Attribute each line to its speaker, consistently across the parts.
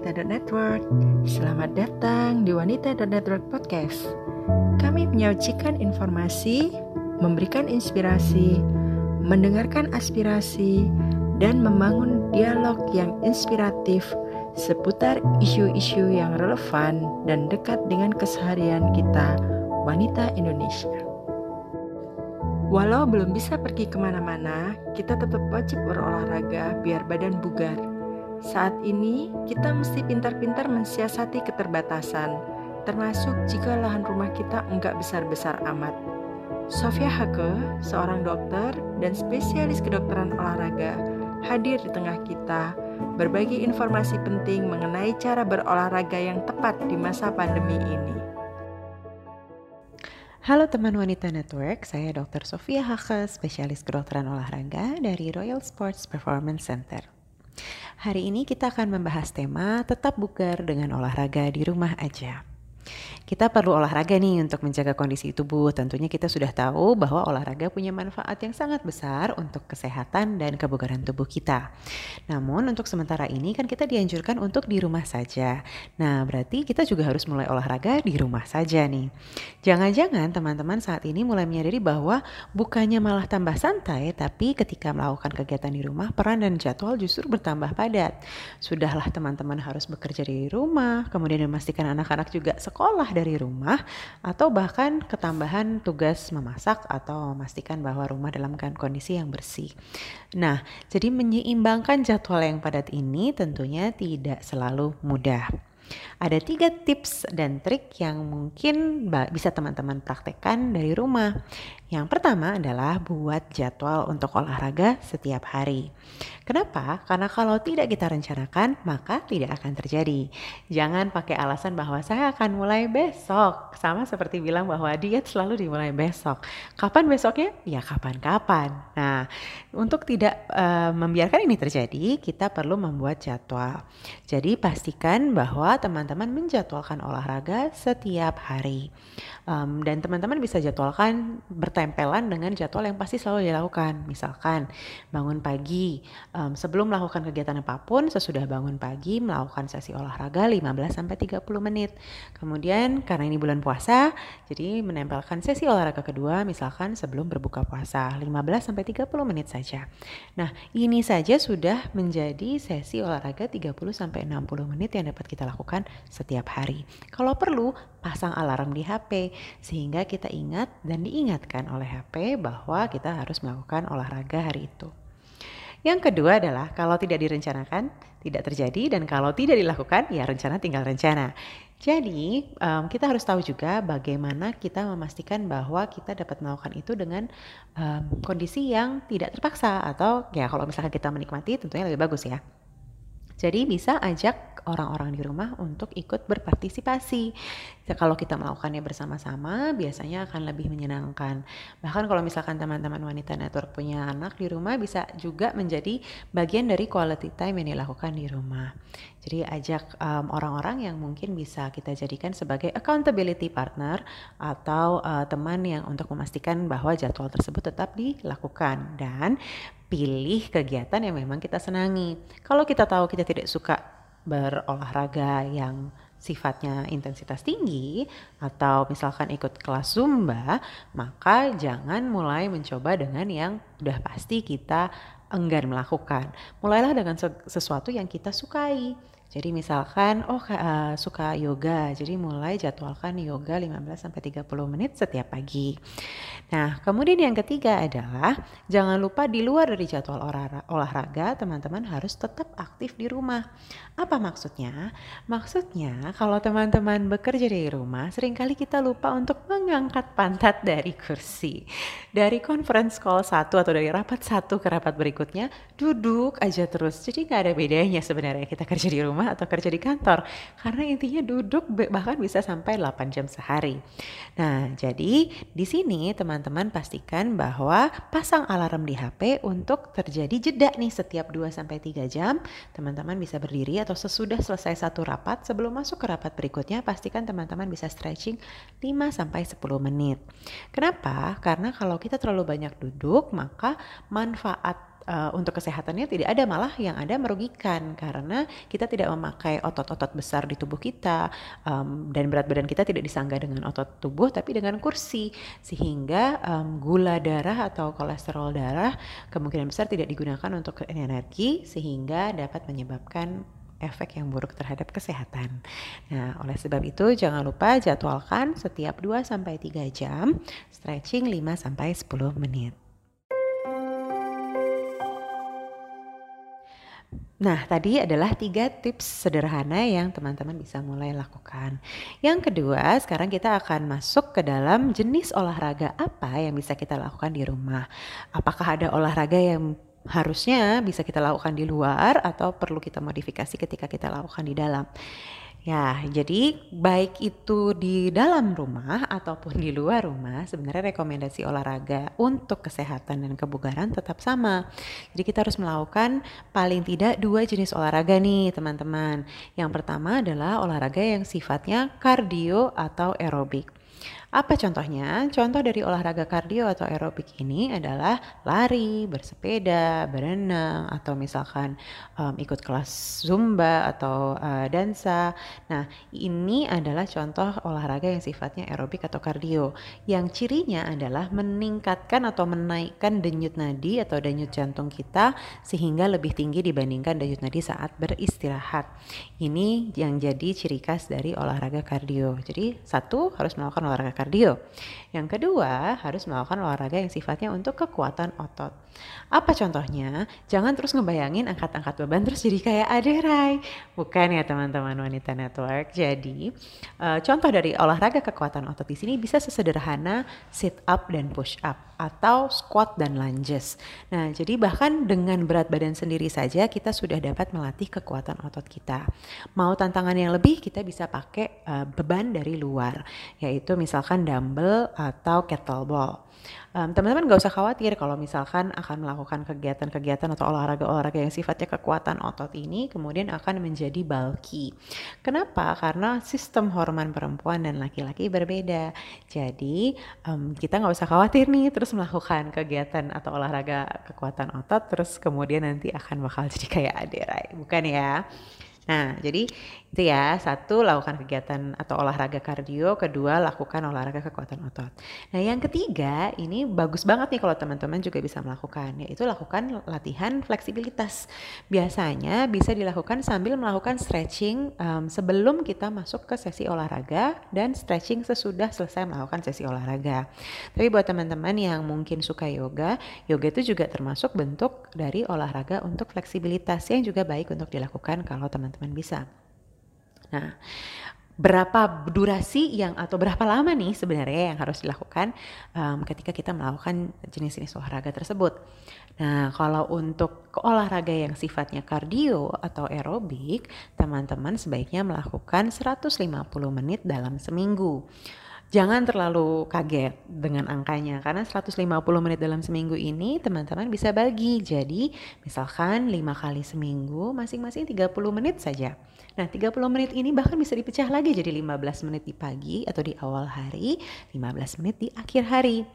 Speaker 1: Wanita.network. Selamat datang di Wanita.network Podcast. Kami menyajikan informasi, memberikan inspirasi, mendengarkan aspirasi, dan membangun dialog yang inspiratif seputar isu-isu yang relevan dan dekat dengan keseharian kita, wanita Indonesia. Walau belum bisa pergi ke mana-mana, kita tetap wajib berolahraga biar badan bugar. Saat ini, kita mesti pintar-pintar mensiasati keterbatasan, termasuk jika lahan rumah kita enggak besar-besar amat. Sofia Hake, seorang dokter dan spesialis kedokteran olahraga, hadir di tengah kita, berbagi informasi penting mengenai cara berolahraga yang tepat di masa pandemi ini.
Speaker 2: Halo teman Wanita Network, saya Dr. Sofia Hake, spesialis kedokteran olahraga dari Royal Sports Performance Center. Hari ini kita akan membahas tema tetap bugar dengan olahraga di rumah aja. Kita perlu olahraga nih untuk menjaga kondisi tubuh. Tentunya kita sudah tahu bahwa olahraga punya manfaat yang sangat besar untuk kesehatan dan kebugaran tubuh kita. Namun untuk sementara ini kan kita dianjurkan untuk di rumah saja. Nah berarti kita juga harus mulai olahraga di rumah saja nih. Jangan-jangan teman-teman saat ini mulai menyadari bahwa bukannya malah tambah santai, tapi ketika melakukan kegiatan di rumah, peran dan jadwal justru bertambah padat. Sudahlah teman-teman harus bekerja di rumah, kemudian memastikan anak-anak juga sekolah dari rumah atau bahkan ketambahan tugas memasak atau memastikan bahwa rumah dalam kondisi yang bersih. Nah, jadi menyeimbangkan jadwal yang padat ini tentunya tidak selalu mudah. Ada tiga tips dan trik yang mungkin bisa teman-teman praktekkan dari rumah. Yang pertama adalah buat jadwal untuk olahraga setiap hari. Kenapa? Karena kalau tidak kita rencanakan, maka tidak akan terjadi. Jangan pakai alasan bahwa saya akan mulai besok. Sama seperti bilang bahwa diet selalu dimulai besok. Kapan besoknya? Ya kapan-kapan. Nah, untuk tidak uh, membiarkan ini terjadi, kita perlu membuat jadwal. Jadi pastikan bahwa teman-teman menjadwalkan olahraga setiap hari. Um, dan teman-teman bisa jadwalkan bertanya bertempelan dengan jadwal yang pasti selalu dilakukan. Misalkan bangun pagi, um, sebelum melakukan kegiatan apa pun, sesudah bangun pagi melakukan sesi olahraga 15-30 menit. Kemudian karena ini bulan puasa, jadi menempelkan sesi olahraga kedua misalkan sebelum berbuka puasa 15-30 menit saja. Nah ini saja sudah menjadi sesi olahraga 30-60 menit yang dapat kita lakukan setiap hari. Kalau perlu, pasang alarm di HP sehingga kita ingat dan diingatkan oleh HP bahwa kita harus melakukan olahraga hari itu. Yang kedua adalah kalau tidak direncanakan, tidak terjadi dan kalau tidak dilakukan, ya rencana tinggal rencana. Jadi um, kita harus tahu juga bagaimana kita memastikan bahwa kita dapat melakukan itu dengan um, kondisi yang tidak terpaksa atau ya kalau misalkan kita menikmati tentunya lebih bagus ya. Jadi bisa ajak orang-orang di rumah untuk ikut berpartisipasi. Ya, kalau kita melakukannya bersama-sama, biasanya akan lebih menyenangkan. Bahkan kalau misalkan teman-teman wanita network punya anak di rumah, bisa juga menjadi bagian dari quality time yang dilakukan di rumah. Jadi ajak orang orang-orang yang mungkin bisa kita jadikan sebagai accountability partner atau uh, teman yang untuk memastikan bahwa jadwal tersebut tetap dilakukan dan pilih kegiatan yang memang kita senangi. Kalau kita tahu kita tidak suka berolahraga yang sifatnya intensitas tinggi atau misalkan ikut kelas zumba, maka jangan mulai mencoba dengan yang udah pasti kita enggan melakukan. Mulailah dengan sesuatu yang kita sukai. Jadi misalkan oh uh, suka yoga, jadi mulai jadwalkan yoga 15 sampai 30 menit setiap pagi. Nah, kemudian yang ketiga adalah jangan lupa di luar dari jadwal olahraga, teman-teman harus tetap aktif di rumah. Apa maksudnya? Maksudnya kalau teman-teman bekerja di rumah, sering kali kita lupa untuk mengangkat pantat dari kursi. Dari conference call satu atau dari rapat satu ke rapat berikutnya, duduk aja terus. Jadi nggak ada bedanya sebenarnya kita kerja di rumah rumah atau kerja di kantor karena intinya duduk bahkan bisa sampai 8 jam sehari. Nah, jadi di sini teman-teman pastikan bahwa pasang alarm di HP untuk terjadi jeda nih setiap 2 sampai 3 jam. Teman-teman bisa berdiri atau sesudah selesai satu rapat sebelum masuk ke rapat berikutnya pastikan teman-teman bisa stretching 5 sampai 10 menit. Kenapa? Karena kalau kita terlalu banyak duduk maka manfaat uh, untuk kesehatannya tidak ada malah yang ada merugikan karena kita tidak memakai otot-otot besar di tubuh kita um, dan berat badan kita tidak disanggah dengan otot tubuh tapi dengan kursi sehingga um, gula darah atau kolesterol darah kemungkinan besar tidak digunakan untuk energi sehingga dapat menyebabkan efek yang buruk terhadap kesehatan. Nah, oleh sebab itu jangan lupa jadwalkan setiap 2 sampai 3 jam stretching 5 sampai 10 menit. Nah, tadi adalah tiga tips sederhana yang teman-teman bisa mulai lakukan. Yang kedua, sekarang kita akan masuk ke dalam jenis olahraga apa yang bisa kita lakukan di rumah. Apakah ada olahraga yang harusnya bisa kita lakukan di luar atau perlu kita modifikasi ketika kita lakukan di dalam. Ya, jadi baik itu di dalam rumah ataupun di luar rumah, sebenarnya rekomendasi olahraga untuk kesehatan dan kebugaran tetap sama. Jadi kita harus melakukan paling tidak dua jenis olahraga nih teman-teman. Yang pertama adalah olahraga yang sifatnya kardio atau aerobik. Apa contohnya? Contoh dari olahraga kardio atau aerobik ini adalah lari, bersepeda, berenang, atau misalkan um, ikut kelas zumba atau uh, dansa. Nah, ini adalah contoh olahraga yang sifatnya aerobik atau kardio. Yang cirinya adalah meningkatkan atau menaikkan denyut nadi atau denyut jantung kita sehingga lebih tinggi dibandingkan denyut nadi saat beristirahat. Ini yang jadi ciri khas dari olahraga kardio. Jadi satu harus melakukan olahraga kardio. Yang kedua, harus melakukan olahraga yang sifatnya untuk kekuatan otot. Apa contohnya? Jangan terus ngebayangin angkat-angkat beban terus jadi kayak aderai. Bukan ya teman-teman wanita network. Jadi, uh, contoh dari olahraga kekuatan otot di sini bisa sesederhana sit up dan push up atau squat dan lunges. Nah, jadi bahkan dengan berat badan sendiri saja kita sudah dapat melatih kekuatan otot kita. Mau tantangan yang lebih kita bisa pakai uh, beban dari luar, yaitu misalkan dumbbell atau kettlebell um, teman-teman gak usah khawatir kalau misalkan akan melakukan kegiatan-kegiatan atau olahraga-olahraga yang sifatnya kekuatan otot ini kemudian akan menjadi bulky. Kenapa? Karena sistem hormon perempuan dan laki-laki berbeda. Jadi um, kita nggak usah khawatir nih terus melakukan kegiatan atau olahraga kekuatan otot terus kemudian nanti akan bakal jadi kayak aderai, bukan ya? Nah, jadi itu ya, satu lakukan kegiatan atau olahraga kardio, kedua lakukan olahraga kekuatan otot. Nah, yang ketiga ini bagus banget nih kalau teman-teman juga bisa melakukan, yaitu lakukan latihan fleksibilitas. Biasanya bisa dilakukan sambil melakukan stretching um, sebelum kita masuk ke sesi olahraga dan stretching sesudah selesai melakukan sesi olahraga. Tapi buat teman-teman yang mungkin suka yoga, yoga itu juga termasuk bentuk dari olahraga untuk fleksibilitas yang juga baik untuk dilakukan kalau teman-teman bisa. Nah, berapa durasi yang atau berapa lama nih sebenarnya yang harus dilakukan um, ketika kita melakukan jenis-jenis olahraga tersebut. Nah, kalau untuk olahraga yang sifatnya kardio atau aerobik, teman-teman sebaiknya melakukan 150 menit dalam seminggu. Jangan terlalu kaget dengan angkanya karena 150 menit dalam seminggu ini teman-teman bisa bagi. Jadi misalkan 5 kali seminggu masing-masing 30 menit saja nah 30 menit ini bahkan bisa dipecah lagi jadi 15 menit di pagi atau di awal hari 15 menit di akhir hari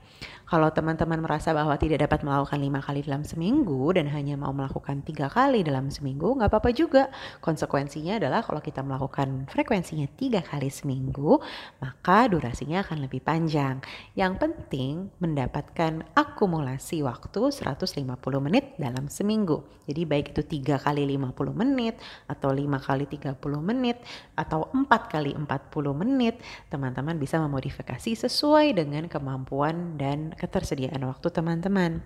Speaker 2: kalau teman-teman merasa bahwa tidak dapat melakukan lima kali dalam seminggu dan hanya mau melakukan tiga kali dalam seminggu, nggak apa-apa juga. Konsekuensinya adalah kalau kita melakukan frekuensinya tiga kali seminggu, maka durasinya akan lebih panjang. Yang penting mendapatkan akumulasi waktu 150 menit dalam seminggu. Jadi baik itu tiga kali 50 menit atau lima kali 30 menit atau empat kali 40 menit, teman-teman bisa memodifikasi sesuai dengan kemampuan dan ketersediaan waktu teman-teman.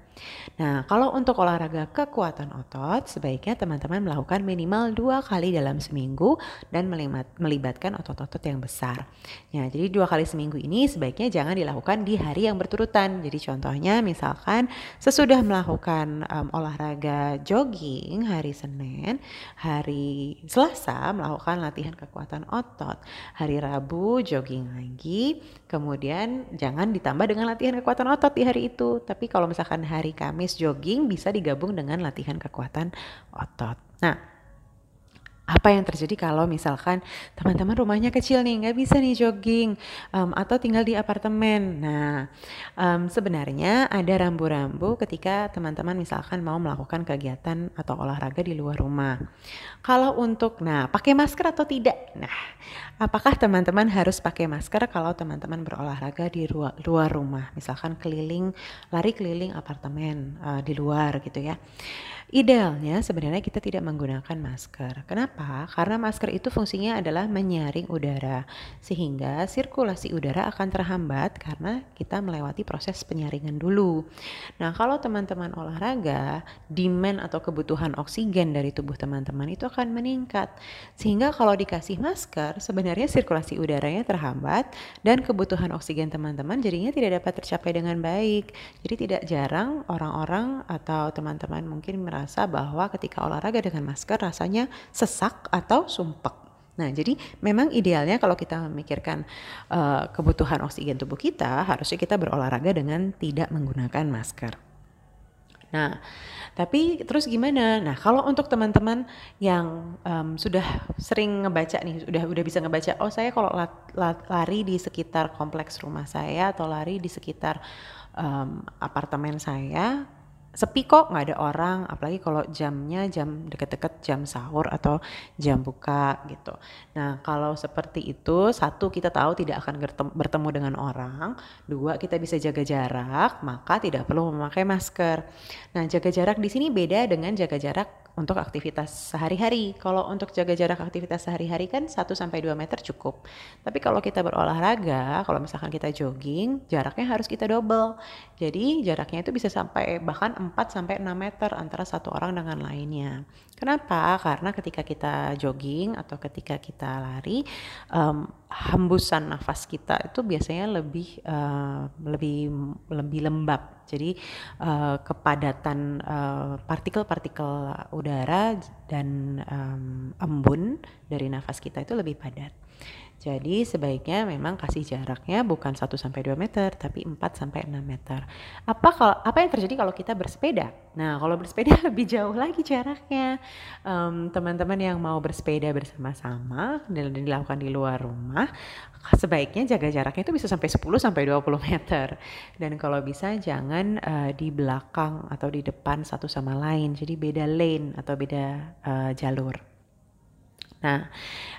Speaker 2: Nah, kalau untuk olahraga kekuatan otot, sebaiknya teman-teman melakukan minimal dua kali dalam seminggu dan melibatkan otot-otot yang besar. Ya, jadi dua kali seminggu ini sebaiknya jangan dilakukan di hari yang berturutan. Jadi contohnya misalkan sesudah melakukan um, olahraga jogging hari Senin, hari Selasa melakukan latihan kekuatan otot, hari Rabu jogging lagi, kemudian jangan ditambah dengan latihan kekuatan otot di hari itu. Tapi kalau misalkan hari Kamis jogging bisa digabung dengan latihan kekuatan otot. Nah, apa yang terjadi kalau misalkan teman-teman rumahnya kecil nih nggak bisa nih jogging um, atau tinggal di apartemen nah um, sebenarnya ada rambu-rambu ketika teman-teman misalkan mau melakukan kegiatan atau olahraga di luar rumah kalau untuk nah pakai masker atau tidak nah apakah teman-teman harus pakai masker kalau teman-teman berolahraga di luar, rumah misalkan keliling lari keliling apartemen uh, di luar gitu ya Idealnya sebenarnya kita tidak menggunakan masker. Kenapa? Karena masker itu fungsinya adalah menyaring udara sehingga sirkulasi udara akan terhambat karena kita melewati proses penyaringan dulu. Nah, kalau teman-teman olahraga, demand atau kebutuhan oksigen dari tubuh teman-teman itu akan meningkat. Sehingga kalau dikasih masker, sebenarnya sirkulasi udaranya terhambat dan kebutuhan oksigen teman-teman jadinya tidak dapat tercapai dengan baik. Jadi tidak jarang orang-orang atau teman-teman mungkin merasa bahwa ketika olahraga dengan masker rasanya sesak atau sumpek. Nah, jadi memang idealnya kalau kita memikirkan uh, kebutuhan oksigen tubuh kita, harusnya kita berolahraga dengan tidak menggunakan masker. Nah, tapi terus gimana? Nah, kalau untuk teman-teman yang um, sudah sering ngebaca nih, sudah udah bisa ngebaca, oh saya kalau lari di sekitar kompleks rumah saya atau lari di sekitar um, apartemen saya, sepi kok nggak ada orang apalagi kalau jamnya jam deket-deket jam sahur atau jam buka gitu nah kalau seperti itu satu kita tahu tidak akan bertemu dengan orang dua kita bisa jaga jarak maka tidak perlu memakai masker nah jaga jarak di sini beda dengan jaga jarak untuk aktivitas sehari-hari. Kalau untuk jaga jarak aktivitas sehari-hari kan 1 sampai 2 meter cukup. Tapi kalau kita berolahraga, kalau misalkan kita jogging, jaraknya harus kita double. Jadi jaraknya itu bisa sampai bahkan 4 sampai 6 meter antara satu orang dengan lainnya. Kenapa? Karena ketika kita jogging atau ketika kita lari, um, hembusan nafas kita itu biasanya lebih uh, lebih lebih lembab. Jadi uh, kepadatan partikel partikel-partikel udara dan um, embun dari nafas kita itu lebih padat. Jadi sebaiknya memang kasih jaraknya bukan 1 sampai 2 meter tapi 4 sampai 6 meter. Apa kalau apa yang terjadi kalau kita bersepeda? Nah, kalau bersepeda lebih jauh lagi jaraknya. teman teman-teman yang mau bersepeda bersama-sama dan dilakukan di luar rumah, sebaiknya jaga jaraknya itu bisa sampai 10 sampai 20 meter. Dan kalau bisa jangan uh, di belakang atau di depan satu sama lain. Jadi beda lane atau beda uh, jalur. Nah,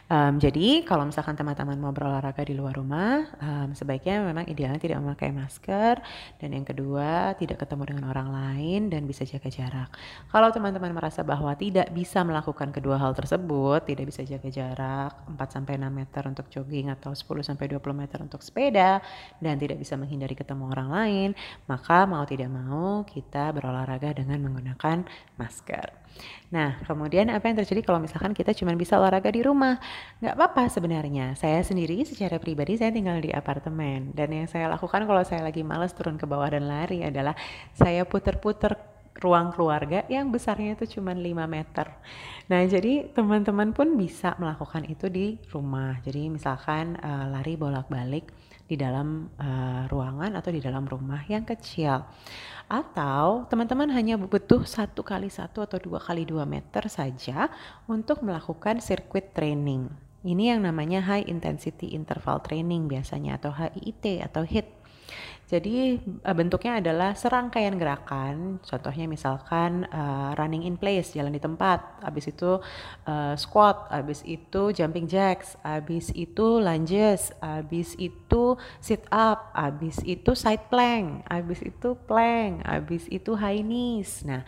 Speaker 2: um, jadi kalau misalkan teman-teman mau berolahraga di luar rumah, um, sebaiknya memang idealnya tidak memakai masker dan yang kedua tidak ketemu dengan orang lain dan bisa jaga jarak. Kalau teman-teman merasa bahwa tidak bisa melakukan kedua hal tersebut, tidak bisa jaga jarak 4 sampai 6 meter untuk jogging atau 10 sampai 20 meter untuk sepeda dan tidak bisa menghindari ketemu orang lain, maka mau tidak mau kita berolahraga dengan menggunakan masker. Nah, kemudian apa yang terjadi kalau misalkan kita cuma bisa olahraga di rumah? Nggak apa-apa sebenarnya. Saya sendiri secara pribadi saya tinggal di apartemen. Dan yang saya lakukan kalau saya lagi males turun ke bawah dan lari adalah saya puter-puter ruang keluarga yang besarnya itu cuma 5 meter. Nah, jadi teman-teman pun bisa melakukan itu di rumah. Jadi misalkan uh, lari bolak-balik di dalam uh, ruangan atau di dalam rumah yang kecil. Atau teman-teman hanya butuh satu kali satu atau dua kali dua meter saja untuk melakukan sirkuit training. Ini yang namanya high intensity interval training biasanya atau HIIT atau HIIT jadi uh, bentuknya adalah serangkaian gerakan, contohnya misalkan uh, running in place, jalan di tempat, habis itu uh, squat, habis itu jumping jacks, habis itu lunges, habis itu sit up, habis itu side plank, habis itu plank, habis itu high knees. Nah,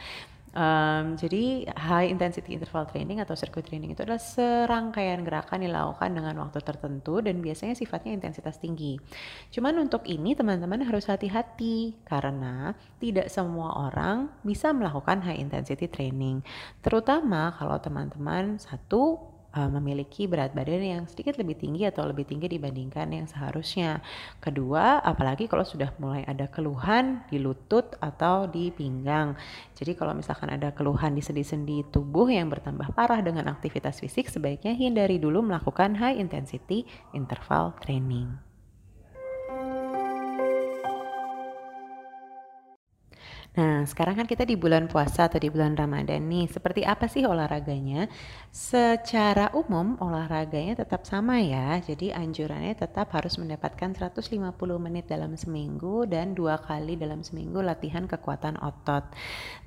Speaker 2: Um, jadi high intensity interval training atau circuit training itu adalah serangkaian gerakan dilakukan dengan waktu tertentu dan biasanya sifatnya intensitas tinggi. Cuman untuk ini teman-teman harus hati-hati karena tidak semua orang bisa melakukan high intensity training. Terutama kalau teman-teman satu uh, memiliki berat badan yang sedikit lebih tinggi atau lebih tinggi dibandingkan yang seharusnya. Kedua, apalagi kalau sudah mulai ada keluhan di lutut atau di pinggang. Jadi kalau misalkan ada keluhan di sendi-sendi tubuh yang bertambah parah dengan aktivitas fisik, sebaiknya hindari dulu melakukan high intensity interval training. Nah, sekarang kan kita di bulan puasa atau di bulan Ramadan nih. Seperti apa sih olahraganya? Secara umum olahraganya tetap sama ya. Jadi anjurannya tetap harus mendapatkan 150 menit dalam seminggu dan dua kali dalam seminggu latihan kekuatan otot.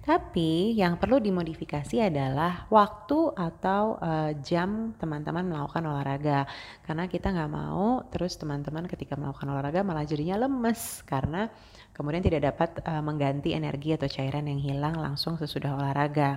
Speaker 2: Tapi yang perlu dimodifikasi adalah waktu atau uh, jam teman-teman melakukan olahraga. Karena kita nggak mau terus teman-teman ketika melakukan olahraga malah jadinya lemes karena kemudian tidak dapat uh, mengganti energi atau cairan yang hilang langsung sesudah olahraga.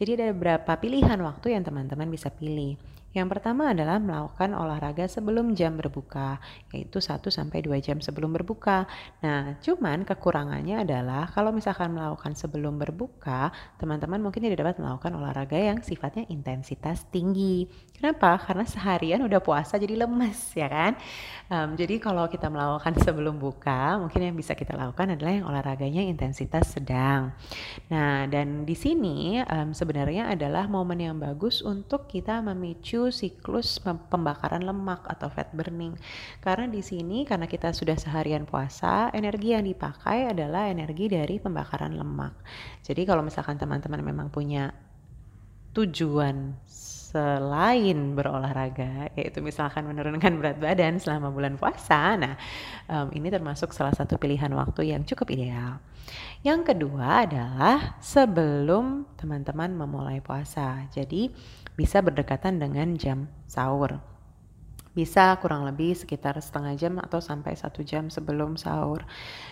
Speaker 2: Jadi ada beberapa pilihan waktu yang teman-teman bisa pilih. Yang pertama adalah melakukan olahraga sebelum jam berbuka, yaitu 1 sampai 2 jam sebelum berbuka. Nah, cuman kekurangannya adalah kalau misalkan melakukan sebelum berbuka, teman-teman mungkin tidak dapat melakukan olahraga yang sifatnya intensitas tinggi. Kenapa? Karena seharian udah puasa jadi lemes, ya kan? Um, jadi kalau kita melakukan sebelum buka, mungkin yang bisa kita lakukan adalah yang olahraganya intensitas sedang. Nah, dan di sini um, sebenarnya adalah momen yang bagus untuk kita memicu siklus pembakaran lemak atau fat burning. Karena di sini karena kita sudah seharian puasa, energi yang dipakai adalah energi dari pembakaran lemak. Jadi kalau misalkan teman-teman memang punya tujuan selain berolahraga, yaitu misalkan menurunkan berat badan selama bulan puasa. Nah, um, ini termasuk salah satu pilihan waktu yang cukup ideal. Yang kedua adalah sebelum teman-teman memulai puasa. Jadi, bisa berdekatan dengan jam sahur bisa kurang lebih sekitar setengah jam atau sampai satu jam sebelum sahur.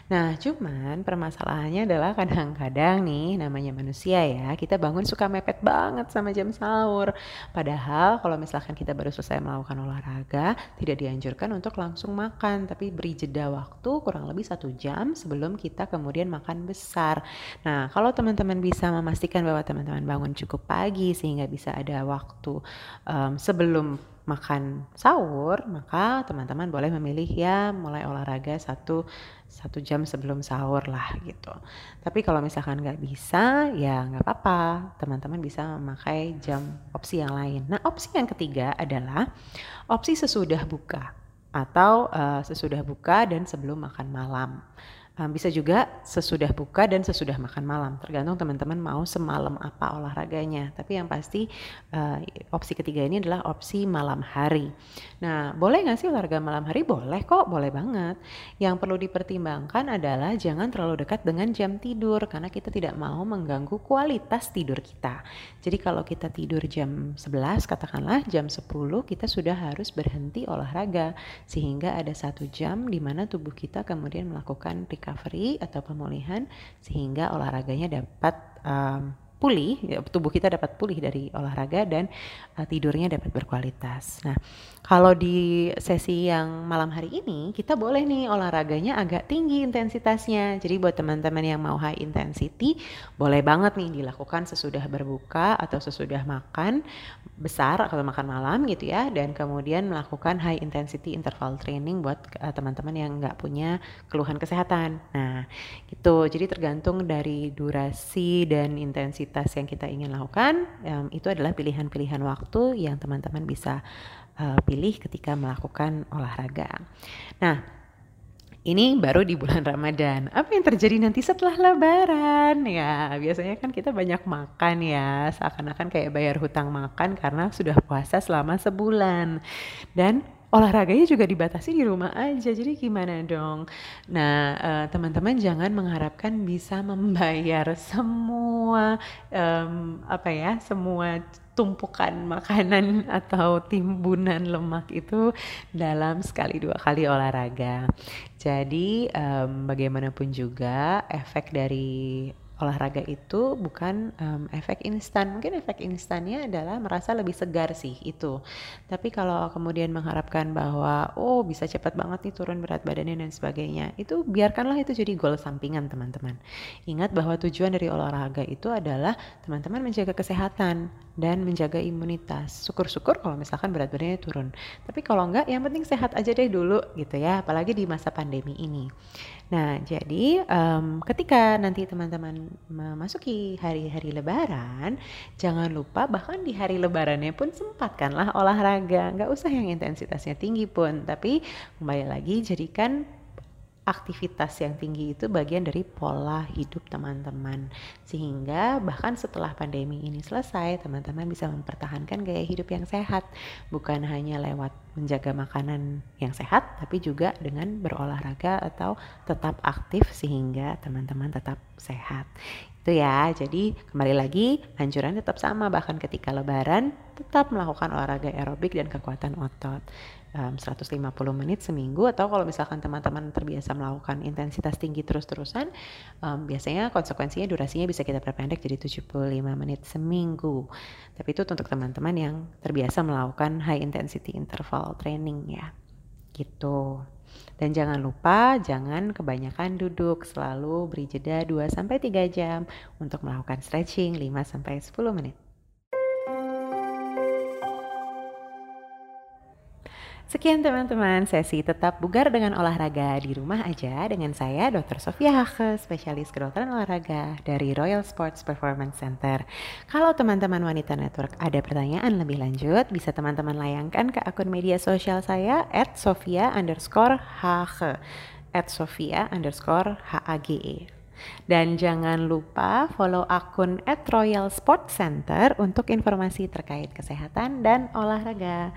Speaker 2: Nah, cuman permasalahannya adalah kadang-kadang nih namanya manusia ya, kita bangun suka mepet banget sama jam sahur. Padahal kalau misalkan kita baru selesai melakukan olahraga, tidak dianjurkan untuk langsung makan, tapi beri jeda waktu kurang lebih satu jam sebelum kita kemudian makan besar. Nah, kalau teman-teman bisa memastikan bahwa teman-teman bangun cukup pagi sehingga bisa ada waktu um, sebelum makan sahur, maka teman-teman boleh memilih ya mulai olahraga satu satu jam sebelum sahur lah gitu. Tapi kalau misalkan nggak bisa, ya nggak apa-apa. Teman-teman bisa memakai jam opsi yang lain. Nah opsi yang ketiga adalah opsi sesudah buka atau uh, sesudah buka dan sebelum makan malam. Um, bisa juga sesudah buka dan sesudah makan malam, tergantung teman-teman mau semalam apa olahraganya. Tapi yang pasti uh, opsi ketiga ini adalah opsi malam hari. Nah, boleh nggak sih olahraga malam hari? Boleh kok, boleh banget. Yang perlu dipertimbangkan adalah jangan terlalu dekat dengan jam tidur karena kita tidak mau mengganggu kualitas tidur kita. Jadi kalau kita tidur jam 11, katakanlah jam 10 kita sudah harus berhenti olahraga sehingga ada satu jam di mana tubuh kita kemudian melakukan atau pemulihan sehingga olahraganya dapat um, pulih, ya, tubuh kita dapat pulih dari olahraga dan uh, tidurnya dapat berkualitas. Nah, kalau di sesi yang malam hari ini kita boleh nih olahraganya agak tinggi intensitasnya. Jadi buat teman-teman yang mau high intensity, boleh banget nih dilakukan sesudah berbuka atau sesudah makan besar atau makan malam gitu ya dan kemudian melakukan high intensity interval training buat uh, teman-teman yang nggak punya keluhan kesehatan. Nah, gitu. Jadi tergantung dari durasi dan intensitas aktivitas yang kita ingin lakukan um, itu adalah pilihan-pilihan waktu yang teman-teman bisa uh, pilih ketika melakukan olahraga. Nah, ini baru di bulan Ramadan. Apa yang terjadi nanti setelah Lebaran? Ya, biasanya kan kita banyak makan ya, seakan-akan kayak bayar hutang makan karena sudah puasa selama sebulan. Dan olahraganya juga dibatasi di rumah aja. Jadi gimana dong? Nah, uh, teman-teman jangan mengharapkan bisa membayar semua um, apa ya, semua tumpukan makanan atau timbunan lemak itu dalam sekali dua kali olahraga. Jadi um, bagaimanapun juga efek dari olahraga itu bukan um, efek instan. Mungkin efek instannya adalah merasa lebih segar sih itu. Tapi kalau kemudian mengharapkan bahwa oh bisa cepat banget nih turun berat badannya dan sebagainya, itu biarkanlah itu jadi goal sampingan teman-teman. Ingat bahwa tujuan dari olahraga itu adalah teman-teman menjaga kesehatan dan menjaga imunitas. Syukur-syukur kalau misalkan berat badannya turun. Tapi kalau enggak, yang penting sehat aja deh dulu gitu ya, apalagi di masa pandemi ini. Nah, jadi um, ketika nanti teman-teman memasuki hari-hari lebaran, jangan lupa bahkan di hari lebarannya pun sempatkanlah olahraga. Nggak usah yang intensitasnya tinggi pun, tapi kembali lagi jadikan aktivitas yang tinggi itu bagian dari pola hidup teman-teman. Sehingga bahkan setelah pandemi ini selesai, teman-teman bisa mempertahankan gaya hidup yang sehat, bukan hanya lewat menjaga makanan yang sehat, tapi juga dengan berolahraga atau tetap aktif sehingga teman-teman tetap sehat. Itu ya jadi kembali lagi anjuran tetap sama. Bahkan ketika lebaran tetap melakukan olahraga aerobik dan kekuatan otot um, 150 menit seminggu atau kalau misalkan teman-teman terbiasa melakukan intensitas tinggi terus-terusan um, biasanya konsekuensinya durasinya bisa kita perpendek jadi 75 menit seminggu. Tapi itu untuk teman-teman yang terbiasa melakukan high intensity interval training ya. Gitu. Dan jangan lupa jangan kebanyakan duduk, selalu beri jeda 2 3 jam untuk melakukan stretching 5 10 menit. Sekian teman-teman sesi tetap bugar dengan olahraga di rumah aja dengan saya Dr. Sofia Hake, spesialis kedokteran olahraga dari Royal Sports Performance Center. Kalau teman-teman Wanita Network ada pertanyaan lebih lanjut, bisa teman-teman layangkan ke akun media sosial saya at Sofia underscore Hake at Sofia underscore. Dan jangan lupa follow akun at Royal Sports Center untuk informasi terkait kesehatan dan olahraga.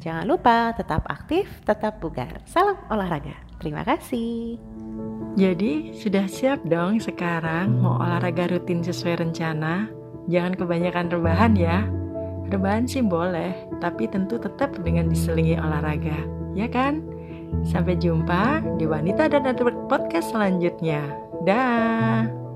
Speaker 2: Jangan lupa tetap aktif, tetap bugar. Salam olahraga. Terima kasih.
Speaker 1: Jadi, sudah siap dong sekarang mau olahraga rutin sesuai rencana? Jangan kebanyakan rebahan ya. Rebahan sih boleh, tapi tentu tetap dengan diselingi olahraga, ya kan? Sampai jumpa di Wanita dan Network Podcast selanjutnya. Dah.